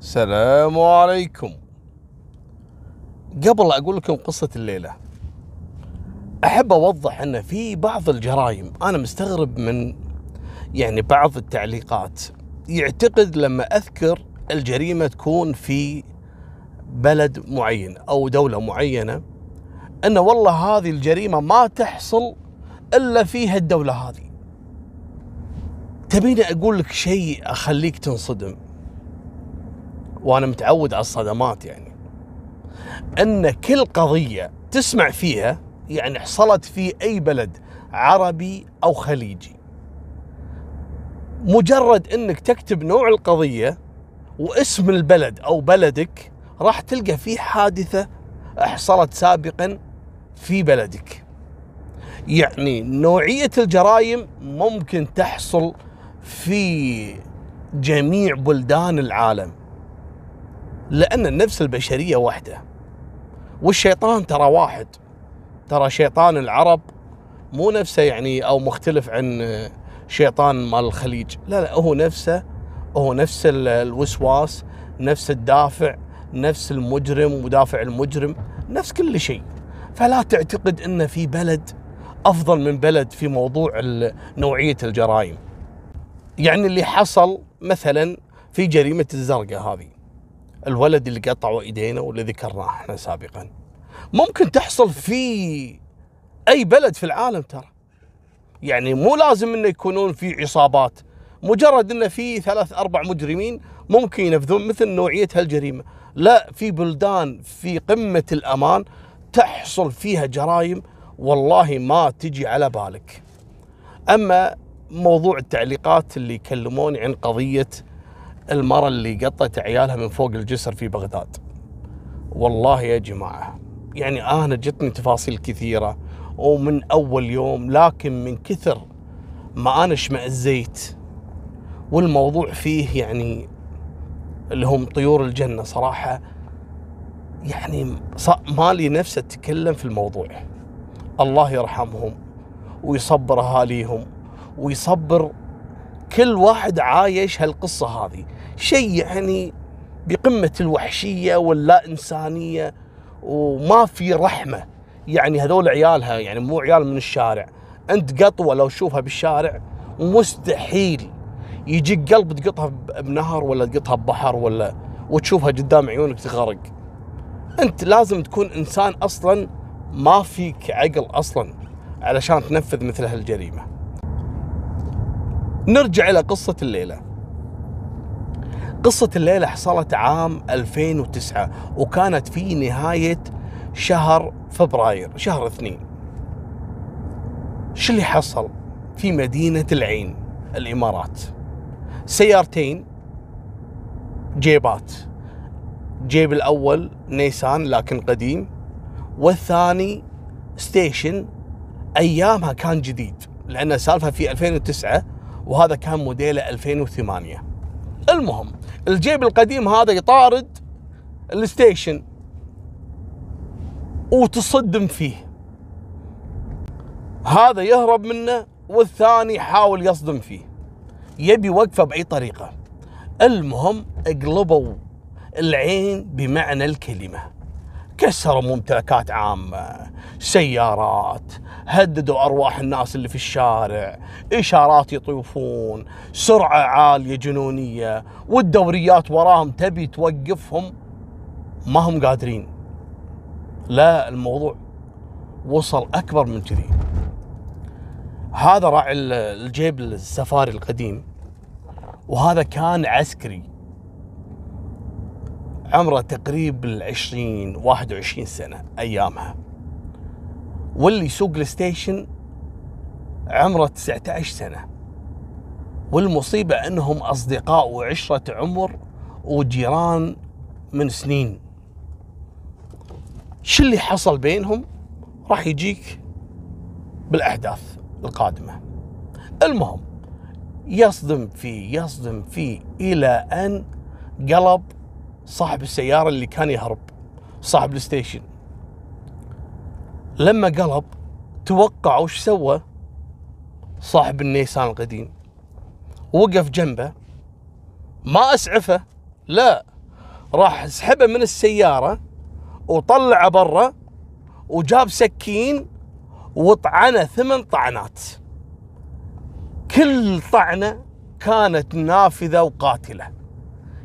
السلام عليكم. قبل أقول لكم قصة الليلة أحب أوضح أن في بعض الجرائم أنا مستغرب من يعني بعض التعليقات. يعتقد لما أذكر الجريمة تكون في بلد معين أو دولة معينة أن والله هذه الجريمة ما تحصل إلا فيها الدولة هذه. تبيني أقول لك شيء أخليك تنصدم. وأنا متعود على الصدمات يعني. أن كل قضية تسمع فيها يعني حصلت في أي بلد عربي أو خليجي. مجرد أنك تكتب نوع القضية واسم البلد أو بلدك راح تلقى في حادثة حصلت سابقا في بلدك. يعني نوعية الجرائم ممكن تحصل في جميع بلدان العالم. لأن النفس البشرية واحدة. والشيطان ترى واحد. ترى شيطان العرب مو نفسه يعني أو مختلف عن شيطان مال الخليج. لا لا هو نفسه هو نفس الوسواس نفس الدافع نفس المجرم ودافع المجرم نفس كل شيء. فلا تعتقد ان في بلد أفضل من بلد في موضوع نوعية الجرائم. يعني اللي حصل مثلا في جريمة الزرقاء هذه. الولد اللي قطعوا إيدينا واللي ذكرناه إحنا سابقا. ممكن تحصل في أي بلد في العالم ترى. يعني مو لازم إنه يكونون في عصابات. مجرد إنه في ثلاث أربع مجرمين ممكن ينفذون مثل نوعية هالجريمة. لا في بلدان في قمة الأمان تحصل فيها جرائم والله ما تجي على بالك. أما موضوع التعليقات اللي يكلموني عن قضية المرأة اللي قطت عيالها من فوق الجسر في بغداد. والله يا جماعة يعني أنا جتني تفاصيل كثيرة ومن أول يوم لكن من كثر ما أنا اشمئزيت والموضوع فيه يعني اللي هم طيور الجنة صراحة يعني مالي نفسي أتكلم في الموضوع. الله يرحمهم ويصبر أهاليهم ويصبر كل واحد عايش هالقصة هذه. شيء يعني بقمة الوحشية واللا إنسانية وما في رحمة. يعني هذول عيالها يعني مو عيال من الشارع. أنت قطوة لو تشوفها بالشارع مستحيل يجيك قلب تقطها بنهر ولا تقطها ببحر ولا وتشوفها قدام عيونك تغرق. أنت لازم تكون إنسان أصلا ما فيك عقل أصلا علشان تنفذ مثل هالجريمة. نرجع إلى قصة الليلة. قصة الليلة حصلت عام 2009 وكانت في نهاية شهر فبراير شهر اثنين. شو اللي حصل؟ في مدينة العين الإمارات. سيارتين جيبات. جيب الأول نيسان لكن قديم والثاني ستيشن أيامها كان جديد لأن سالفة في 2009 وهذا كان موديله 2008 المهم الجيب القديم هذا يطارد الستيشن. وتصدم فيه. هذا يهرب منه والثاني يحاول يصدم فيه. يبي وقفه بأي طريقة. المهم اقلبوا العين بمعنى الكلمة. كسروا ممتلكات عامة سيارات هددوا أرواح الناس اللي في الشارع إشارات يطوفون سرعة عالية جنونية والدوريات وراهم تبي توقفهم ما هم قادرين. لا الموضوع وصل أكبر من كذي. هذا راعي الجيب السفاري القديم وهذا كان عسكري. عمره تقريب العشرين واحد وعشرين سنة أيامها. واللي يسوق الستيشن عمره 19 سنة. والمصيبة أنهم أصدقاء وعشرة عمر وجيران من سنين. شو اللي حصل بينهم؟ راح يجيك بالأحداث القادمة. المهم يصدم فيه يصدم فيه إلى أن قلب صاحب السيارة اللي كان يهرب صاحب الستيشن. لما قلب توقع وش سوى؟ صاحب النيسان القديم. وقف جنبه. ما أسعفه لا. راح سحبه من السيارة وطلعه برا وجاب سكين وطعنه ثمان طعنات. كل طعنة كانت نافذة وقاتلة.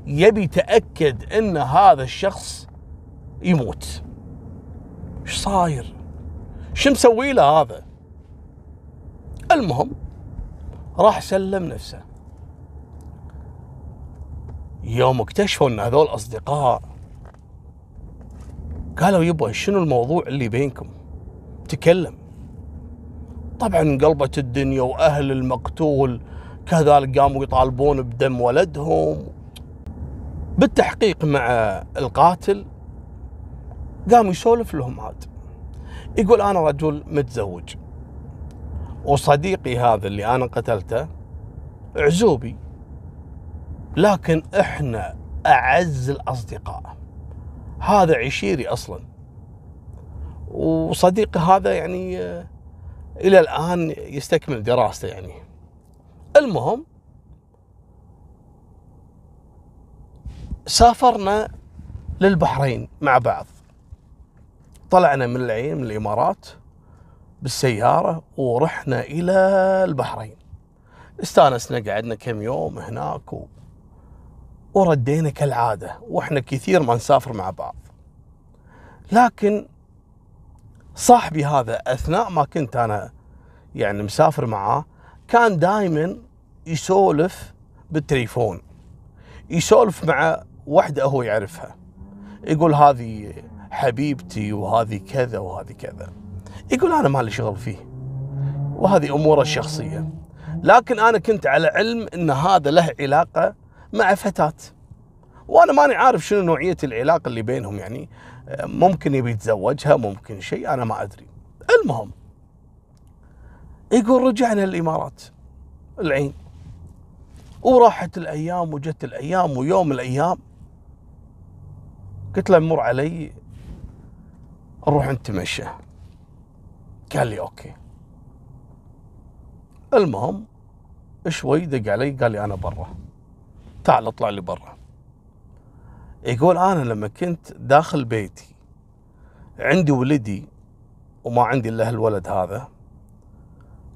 يبي يتأكد إن هذا الشخص يموت. إيش صاير؟ شو مسوي له هذا؟ المهم راح سلم نفسه. يوم اكتشفوا إن هذول أصدقاء قالوا يبا شنو الموضوع اللي بينكم؟ تكلم. طبعا انقلبت الدنيا وأهل المقتول كذلك قاموا يطالبون بدم ولدهم. بالتحقيق مع القاتل قام يسولف لهم عاد. يقول أنا رجل متزوج وصديقي هذا اللي أنا قتلته عزوبي لكن إحنا أعز الأصدقاء. هذا عشيري أصلا. وصديقي هذا يعني إلى الآن يستكمل دراسته يعني. المهم سافرنا للبحرين مع بعض. طلعنا من العين من الإمارات بالسيارة ورحنا إلى البحرين. استانسنا قعدنا كم يوم هناك و... وردينا كالعادة. وإحنا كثير ما نسافر مع بعض. لكن صاحبي هذا أثناء ما كنت أنا يعني مسافر معاه كان دائما يسولف بالتليفون. يسولف مع وحده هو يعرفها. يقول هذه حبيبتي وهذه كذا وهذه كذا. يقول أنا مالي شغل فيه. وهذه اموره الشخصية. لكن أنا كنت على علم إن هذا له علاقة مع فتاة. وأنا ماني عارف شنو نوعية العلاقة اللي بينهم. يعني ممكن يبي يتزوجها ممكن شيء أنا ما أدري. المهم يقول رجعنا الامارات العين. وراحت الأيام وجت الأيام ويوم الأيام قلت له مر علي نروح نتمشى قال لي أوكي. المهم شوي دق علي قال لي أنا برا. تعال اطلع لي برا. يقول أنا لما كنت داخل بيتي عندي ولدي وما عندي إلا الولد هذا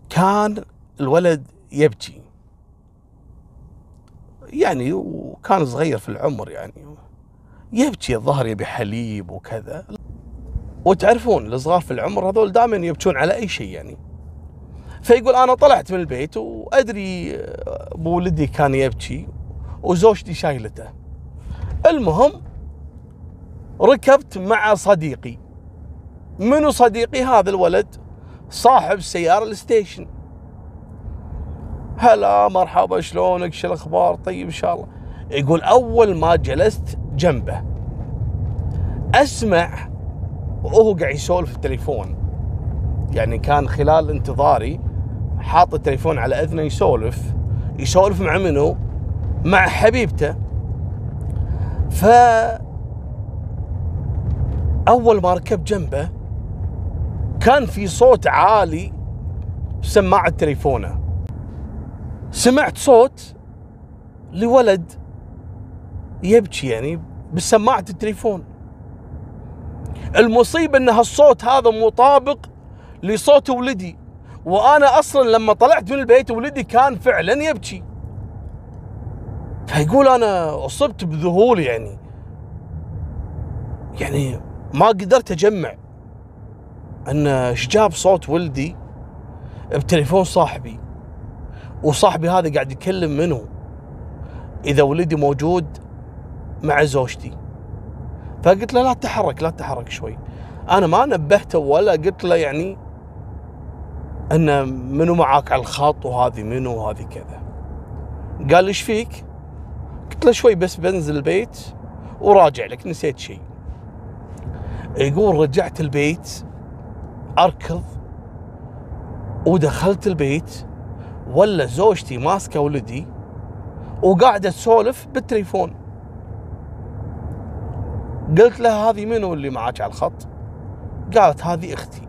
كان الولد يبكي. يعني وكان صغير في العمر يعني. يبكي الظهر يبي حليب وكذا. وتعرفون الصغار في العمر هذول دائما يبكون على أي شيء يعني. فيقول أنا طلعت من البيت وأدري أبو ولدي كان يبكي وزوجتي شايلته. المهم ركبت مع صديقي. منو صديقي؟ هذا الولد صاحب السيارة الستيشن. هلا مرحبا شلونك؟ شو الأخبار؟ طيب إن شاء الله. يقول أول ما جلست جنبه. أسمع وهو قاعد يسولف في التليفون. يعني كان خلال انتظاري حاط التليفون على أذنه يسولف. يسولف مع منو؟ مع حبيبته. ف أول ما ركبت جنبه كان في صوت عالي سماعة تليفونه سمعت صوت لولد يبكي يعني بسماعة التليفون. المصيبة إن هالصوت هذا مطابق لصوت ولدي وأنا أصلا لما طلعت من البيت ولدي كان فعلا يبكي. فيقول أنا أصبت بذهول يعني. يعني ما قدرت أجمع إن إيش جاب صوت ولدي بتليفون صاحبي وصاحبي هذا قاعد يكلم منه إذا ولدي موجود مع زوجتي. فقلت له لا تتحرك لا تتحرك شوي. أنا ما نبهته ولا قلت له يعني أن منو معاك على الخط وهذه منو وهذه كذا. قال لي إيش فيك؟ قلت له شوي بس بنزل البيت وراجع لك نسيت شيء. يقول رجعت البيت أركض ودخلت البيت ولا زوجتي ماسكة ولدي وقاعدة تسولف بالتليفون. قلت لها هذه منو اللي معك على الخط؟ قالت هذه أختي.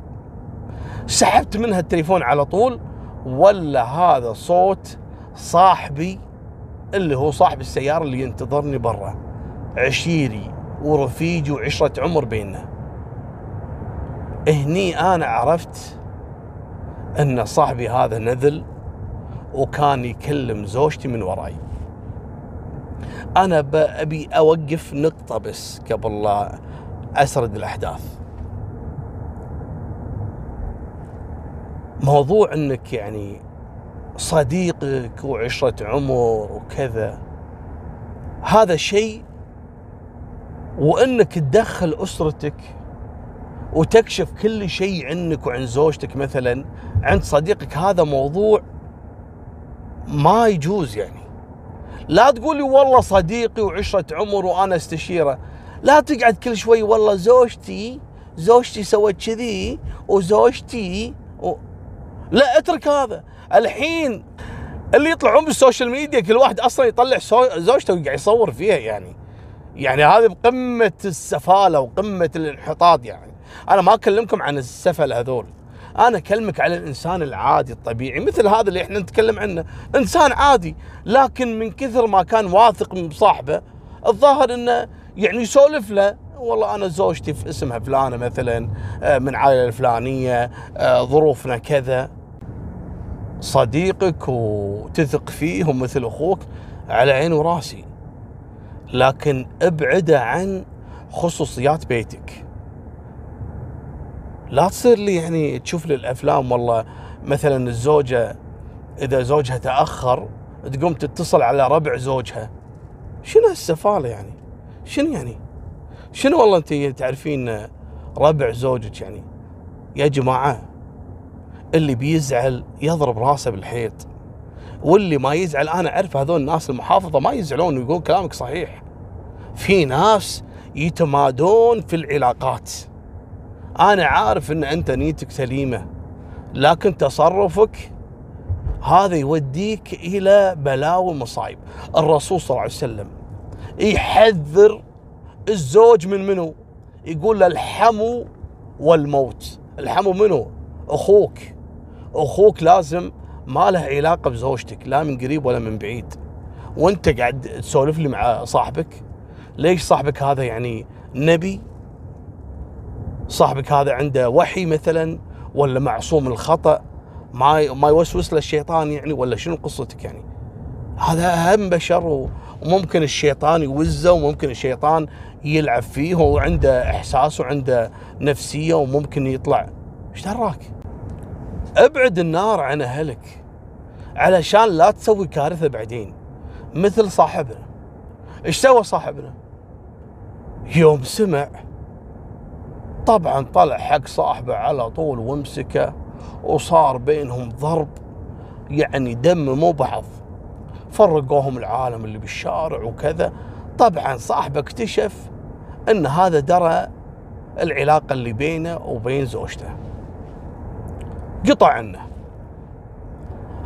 سحبت منها التليفون على طول ولا هذا صوت صاحبي اللي هو صاحب السيارة اللي ينتظرني برا. عشيري ورفيجي وعشرة عمر بيننا. هني أنا عرفت أن صاحبي هذا نذل وكان يكلم زوجتي من وراي. أنا أبي أوقف نقطة بس قبل لا أسرد الأحداث. موضوع أنك يعني صديقك وعشرة عمر وكذا هذا شيء وإنك تدخل أسرتك وتكشف كل شيء عنك وعن زوجتك مثلا عند صديقك هذا موضوع ما يجوز يعني. لا تقولي والله صديقي وعشرة عمر وأنا استشيره. لا تقعد كل شوي والله زوجتي زوجتي سوت كذي وزوجتي و... لا اترك هذا. الحين اللي يطلعون بالسوشيال ميديا كل واحد أصلا يطلع زوجته ويقعد يصور فيها يعني. يعني هذه بقمة السفالة وقمة الانحطاط يعني. أنا ما أكلمكم عن السفل هذول. أنا أكلمك على الإنسان العادي الطبيعي مثل هذا اللي إحنا نتكلم عنه. إنسان عادي لكن من كثر ما كان واثق من صاحبه الظاهر إنه يعني يسولف له والله أنا زوجتي في اسمها فلانة مثلا آه، من عائلة الفلانية آه، ظروفنا كذا. صديقك وتثق فيه ومثل أخوك على عيني وراسي لكن ابعده عن خصوصيات بيتك. لا تصير لي يعني تشوف لي الأفلام والله. مثلا الزوجة إذا زوجها تأخر تقوم تتصل على ربع زوجها. شنو هالسفاله يعني؟ شنو يعني؟ شنو والله أنت تعرفين ربع زوجك يعني؟ يا جماعة اللي بيزعل يضرب راسه بالحيط واللي ما يزعل أنا أعرف هذول الناس المحافظة ما يزعلون ويقول كلامك صحيح. في ناس يتمادون في العلاقات. أنا عارف إن أنت نيتك سليمة لكن تصرفك هذا يوديك إلى بلاوي ومصايب. الرسول صلى الله عليه وسلم يحذر الزوج من منو؟ يقول له الحمو والموت. الحمو منو؟ أخوك. أخوك لازم ما له علاقة بزوجتك لا من قريب ولا من بعيد. وأنت قاعد تسولف لي مع صاحبك ليش صاحبك هذا يعني نبي؟ صاحبك هذا عنده وحي مثلا ولا معصوم الخطأ؟ ما ما يوسوس له الشيطان يعني ولا شنو قصتك يعني؟ هذا أهم بشر وممكن الشيطان يوزه وممكن الشيطان يلعب فيه وعنده إحساس وعنده نفسية وممكن يطلع. إيش دراك؟ أبعد النار عن أهلك علشان لا تسوي كارثة بعدين. مثل صاحبنا. إيش سوى صاحبنا؟ يوم سمع طبعا طلع حق صاحبه على طول وامسكه وصار بينهم ضرب يعني دم مو بعض. فرقوهم العالم اللي بالشارع وكذا. طبعا صاحبه اكتشف إن هذا درى العلاقة اللي بينه وبين زوجته. قطع عنه.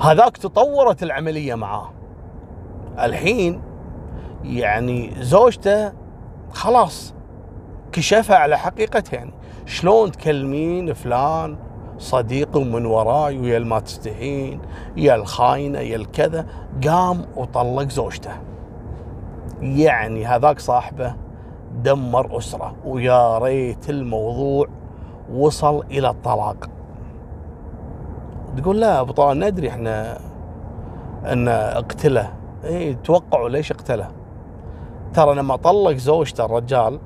هذاك تطورت العملية معاه. الحين يعني زوجته خلاص كشفها على حقيقتها يعني شلون تكلمين فلان صديقي ومن وراي ويا ما تستحين يا الخاينة يا الكذا قام وطلق زوجته. يعني هذاك صاحبه دمر أسرة ويا ريت الموضوع وصل إلى الطلاق. تقول لا أبو طلال ندري إحنا أن اقتله. اي توقعوا ليش اقتله؟ ترى لما طلق زوجته الرجال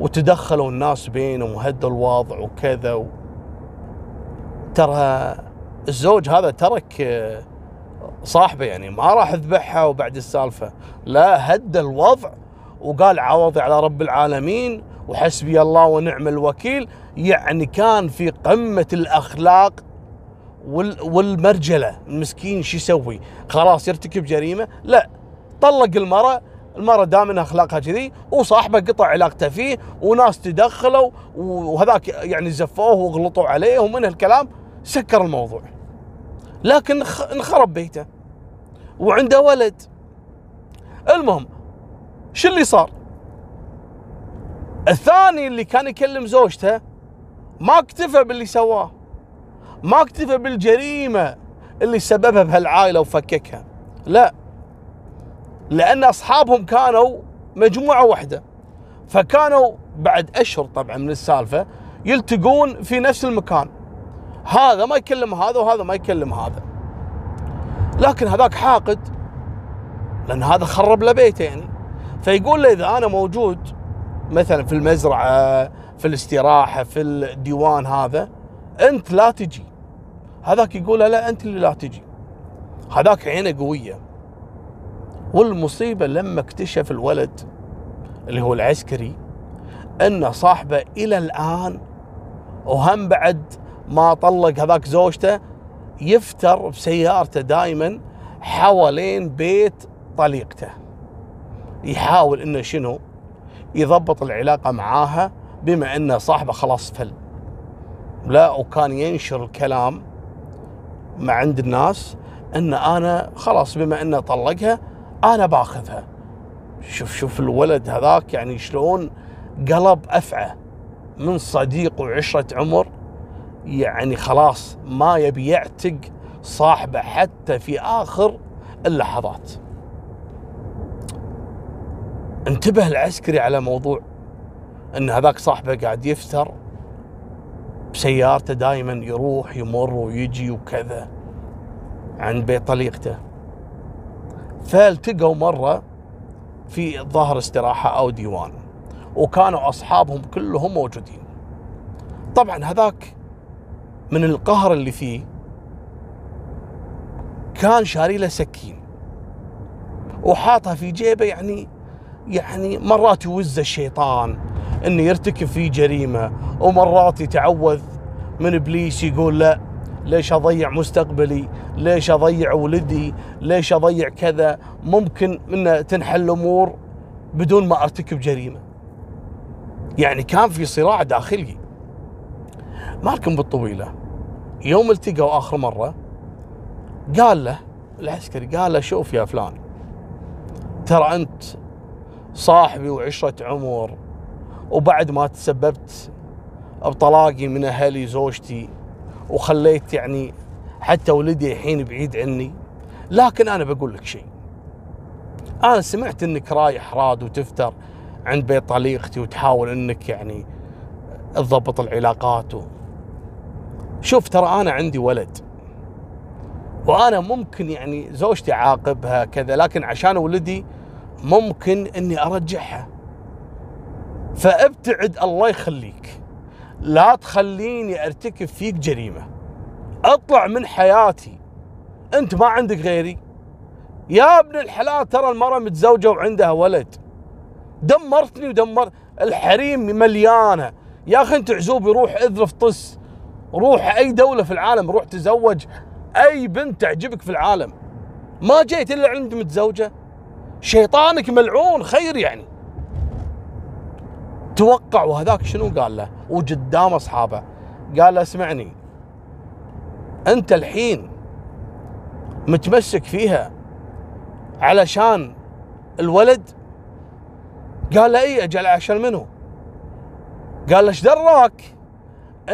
وتدخلوا الناس بينهم وهدوا الوضع وكذا و... ترى الزوج هذا ترك آه، صاحبه يعني ما راح ذبحها وبعد السالفة لا هدى الوضع وقال عوضي على رب العالمين وحسبي الله ونعم الوكيل يعني كان في قمة الأخلاق والمرجلة المسكين شو يسوي؟ خلاص يرتكب جريمة؟ لا طلق المرأة المرأة دائما أخلاقها كذي وصاحبه قطع علاقته فيه وناس تدخلوا وهذاك يعني زفوه وغلطوا عليه ومن هالكلام سكر الموضوع. لكن انخرب بيته وعنده ولد. المهم شو اللي صار؟ الثاني اللي كان يكلم زوجته ما اكتفى باللي سواه ما اكتفى بالجريمة اللي سببها بهالعائلة وفككها. لا لأن أصحابهم كانوا مجموعة واحدة. فكانوا بعد أشهر طبعا من السالفة يلتقون في نفس المكان. هذا ما يكلم هذا وهذا ما يكلم هذا. لكن هذاك حاقد لأن هذا خرب له بيته يعني فيقول له إذا أنا موجود مثلا في المزرعة في الاستراحة في الديوان هذا أنت لا تجي. هذاك يقول له لا أنت اللي لا تجي. هذاك عينه قوية. والمصيبة لما اكتشف الولد اللي هو العسكري أن صاحبه إلى الآن وهم بعد ما طلق هذاك زوجته يفتر بسيارته دائما حوالين بيت طليقته. يحاول إنه شنو؟ يضبط العلاقة معاها بما إن صاحبه خلاص فل. لا وكان ينشر الكلام مع عند الناس إن أنا خلاص بما إنه طلقها أنا باخذها. شوف شوف الولد هذاك يعني شلون قلب أفعى. من صديق وعشرة عمر يعني خلاص ما يبي يعتق صاحبه حتى في آخر اللحظات. انتبه العسكري على موضوع إن هذاك صاحبه قاعد يفتر بسيارته دائما يروح يمر ويجي وكذا عند بيت طليقته. فالتقوا مرة في ظهر استراحة أو ديوان وكانوا أصحابهم كلهم موجودين. طبعا هذاك من القهر اللي فيه كان شاري له سكين وحاطها في جيبه يعني يعني مرات يوزه الشيطان إنه يرتكب فيه جريمة ومرات يتعوذ من إبليس يقول لا ليش أضيع مستقبلي؟ ليش أضيع ولدي؟ ليش أضيع كذا؟ ممكن انه تنحل الأمور بدون ما أرتكب جريمة. يعني كان في صراع داخلي. مالكم بالطويلة. يوم التقوا آخر مرة قال له العسكري قال له شوف يا فلان ترى أنت صاحبي وعشرة عمر وبعد ما تسببت بطلاقي من أهلي زوجتي وخليت يعني حتى ولدي الحين بعيد عني. لكن أنا بقول لك شيء. أنا سمعت إنك رايح راد وتفتر عند بيت طليقتي وتحاول إنك يعني تضبط العلاقات و... شوف ترى أنا عندي ولد. وأنا ممكن يعني زوجتي عاقبها كذا لكن عشان ولدي ممكن إني أرجعها. فابتعد الله يخليك. لا تخليني ارتكب فيك جريمة. اطلع من حياتي. انت ما عندك غيري. يا ابن الحلال ترى المرأة متزوجة وعندها ولد. دمرتني ودمر. الحريم مليانة. يا أخي انت عزوب يروح اذرف طس. روح أي دولة في العالم روح تزوج. أي بنت تعجبك في العالم. ما جيت إلا عند متزوجة. شيطانك ملعون خير يعني. توقع وهذاك شنو قال له؟ وقدام أصحابه. قال له اسمعني أنت الحين متمسك فيها علشان الولد؟ قال له إي أجل عشان منو؟ قال له إيش دراك؟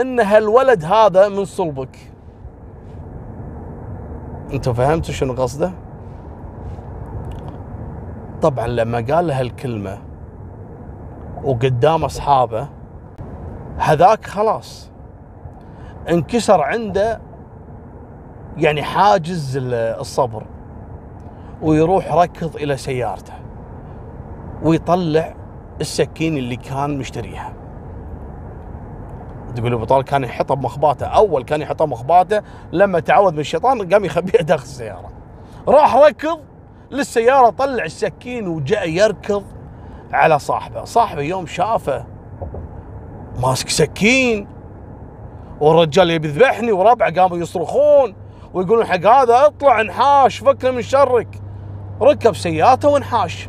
إن هالولد هذا من صلبك. أنتوا فهمتوا شنو قصده؟ طبعا لما قال له هالكلمة وقدام أصحابه هذاك خلاص. انكسر عنده يعني حاجز الصبر ويروح ركض إلى سيارته ويطلع السكين اللي كان مشتريها. تقول أبو طالب كان يحطها بمخباته أول كان يحطها بمخباته لما تعود من الشيطان قام يخبيها داخل السيارة. راح ركض للسيارة طلع السكين وجاء يركض على صاحبه. صاحبه يوم شافه ماسك سكين والرجال يبي يذبحني وربعه قاموا يصرخون ويقولون حق هذا اطلع انحاش فكنا من شرك. ركب سيارته وانحاش.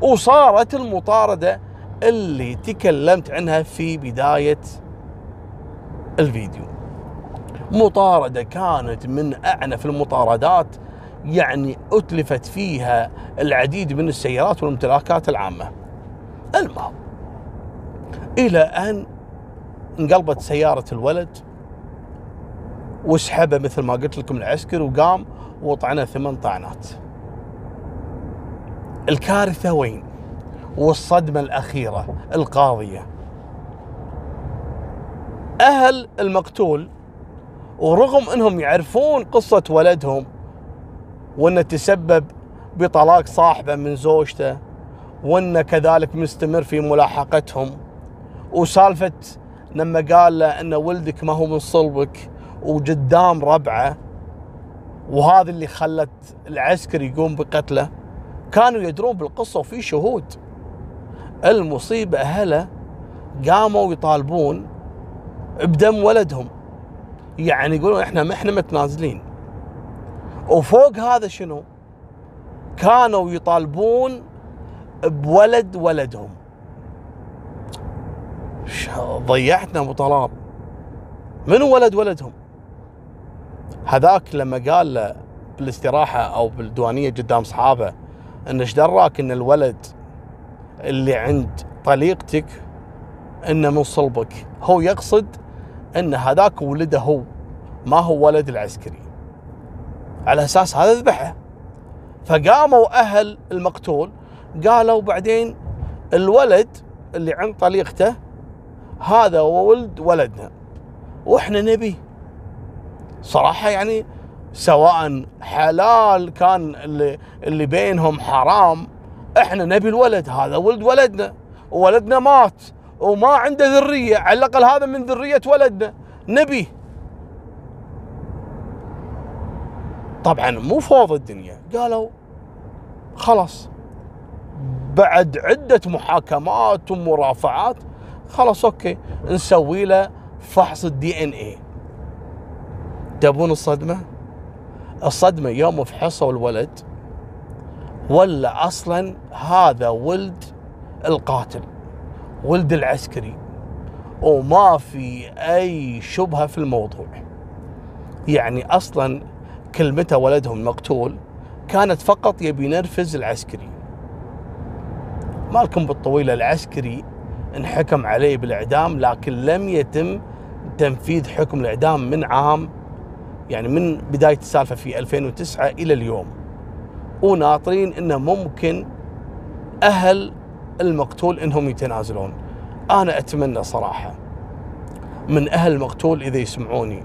وصارت المطارده اللي تكلمت عنها في بداية الفيديو. مطارده كانت من أعنف المطاردات يعني أتلفت فيها العديد من السيارات والممتلكات العامة. المهم إلى أن انقلبت سيارة الولد وسحبه مثل ما قلت لكم العسكر وقام وطعنه ثمان طعنات الكارثة وين؟ والصدمة الأخيرة القاضية أهل المقتول ورغم أنهم يعرفون قصة ولدهم وأنه تسبب بطلاق صاحبه من زوجته وأنه كذلك مستمر في ملاحقتهم وسالفة لما قال له أن ولدك ما هو من صلبك وقدام ربعه وهذا اللي خلت العسكري يقوم بقتله كانوا يدرون بالقصة وفي شهود. المصيبة أهله قاموا يطالبون بدم ولدهم. يعني يقولون إحنا ما إحنا متنازلين. وفوق هذا شنو؟ كانوا يطالبون بولد ولدهم. ضيعتنا أبو طلال. منو ولد ولدهم؟ هذاك لما قال له بالاستراحة أو بالديوانية قدام اصحابه إن إيش دراك إن الولد اللي عند طليقتك إنه من صلبك. هو يقصد إن هذاك ولده هو ما هو ولد العسكري. على أساس هذا ذبحه. فقاموا أهل المقتول قالوا بعدين الولد اللي عند طليقته هذا ولد ولدنا. وإحنا نبيه صراحة يعني سواء حلال كان اللي اللي بينهم حرام إحنا نبي الولد. هذا ولد ولدنا. وولدنا مات. وما عنده ذرية. على الأقل هذا من ذرية ولدنا. نبي. طبعا مو فوضى الدنيا. قالوا خلاص. بعد عدة محاكمات ومرافعات خلاص أوكي. نسوي له فحص الدي إن اي تبون الصدمة؟ الصدمة يوم فحصوا الولد ولا أصلا هذا ولد القاتل ولد العسكري وما في أي شبهة في الموضوع. يعني أصلا كلمته ولدهم مقتول كانت فقط يبي ينرفز العسكري. مالكم بالطويلة العسكري انحكم عليه بالإعدام لكن لم يتم تنفيذ حكم الإعدام من عام يعني من بداية السالفة في 2009 إلى اليوم. وناطرين انه ممكن أهل المقتول إنهم يتنازلون. أنا أتمنى صراحة من أهل المقتول إذا يسمعوني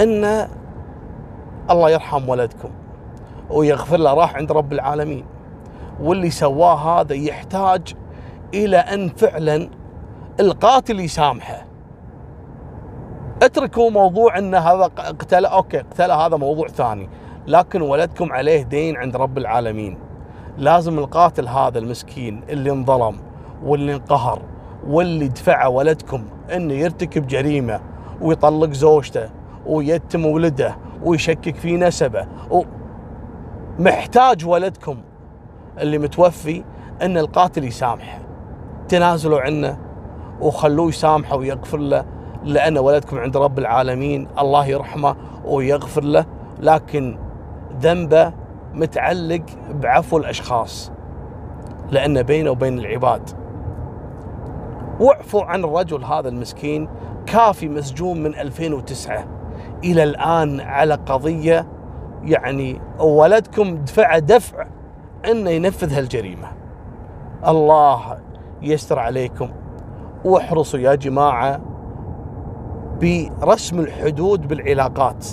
إن الله يرحم ولدكم ويغفر له راح عند رب العالمين. واللي سواه هذا يحتاج إلى أن فعلا القاتل يسامحه. اتركوا موضوع إن هذا قتله أوكي قتله هذا موضوع ثاني. لكن ولدكم عليه دين عند رب العالمين. لازم القاتل هذا المسكين اللي انظلم واللي انقهر واللي دفع ولدكم إنه يرتكب جريمة ويطلق زوجته ويتم ولده ويشكك في نسبه محتاج ولدكم اللي متوفي إن القاتل يسامحه. تنازلوا عنه وخلوه يسامحه ويغفر له لأن ولدكم عند رب العالمين الله يرحمه ويغفر له. لكن ذنبه متعلق بعفو الأشخاص لأن بينه وبين العباد. واعفوا عن الرجل هذا المسكين كافي مسجون من 2009 إلى الآن على قضية يعني ولدكم دفع دفع أنه ينفذ هالجريمة. الله يستر عليكم. واحرصوا يا جماعة برسم الحدود بالعلاقات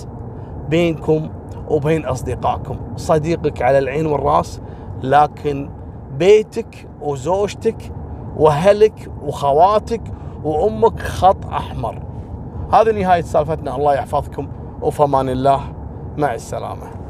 بينكم وبين أصدقائكم. صديقك على العين والرأس لكن بيتك وزوجتك وأهلك وخواتك وأمك خط أحمر. هذه نهاية سالفتنا. الله يحفظكم. وفمان الله. مع السلامة.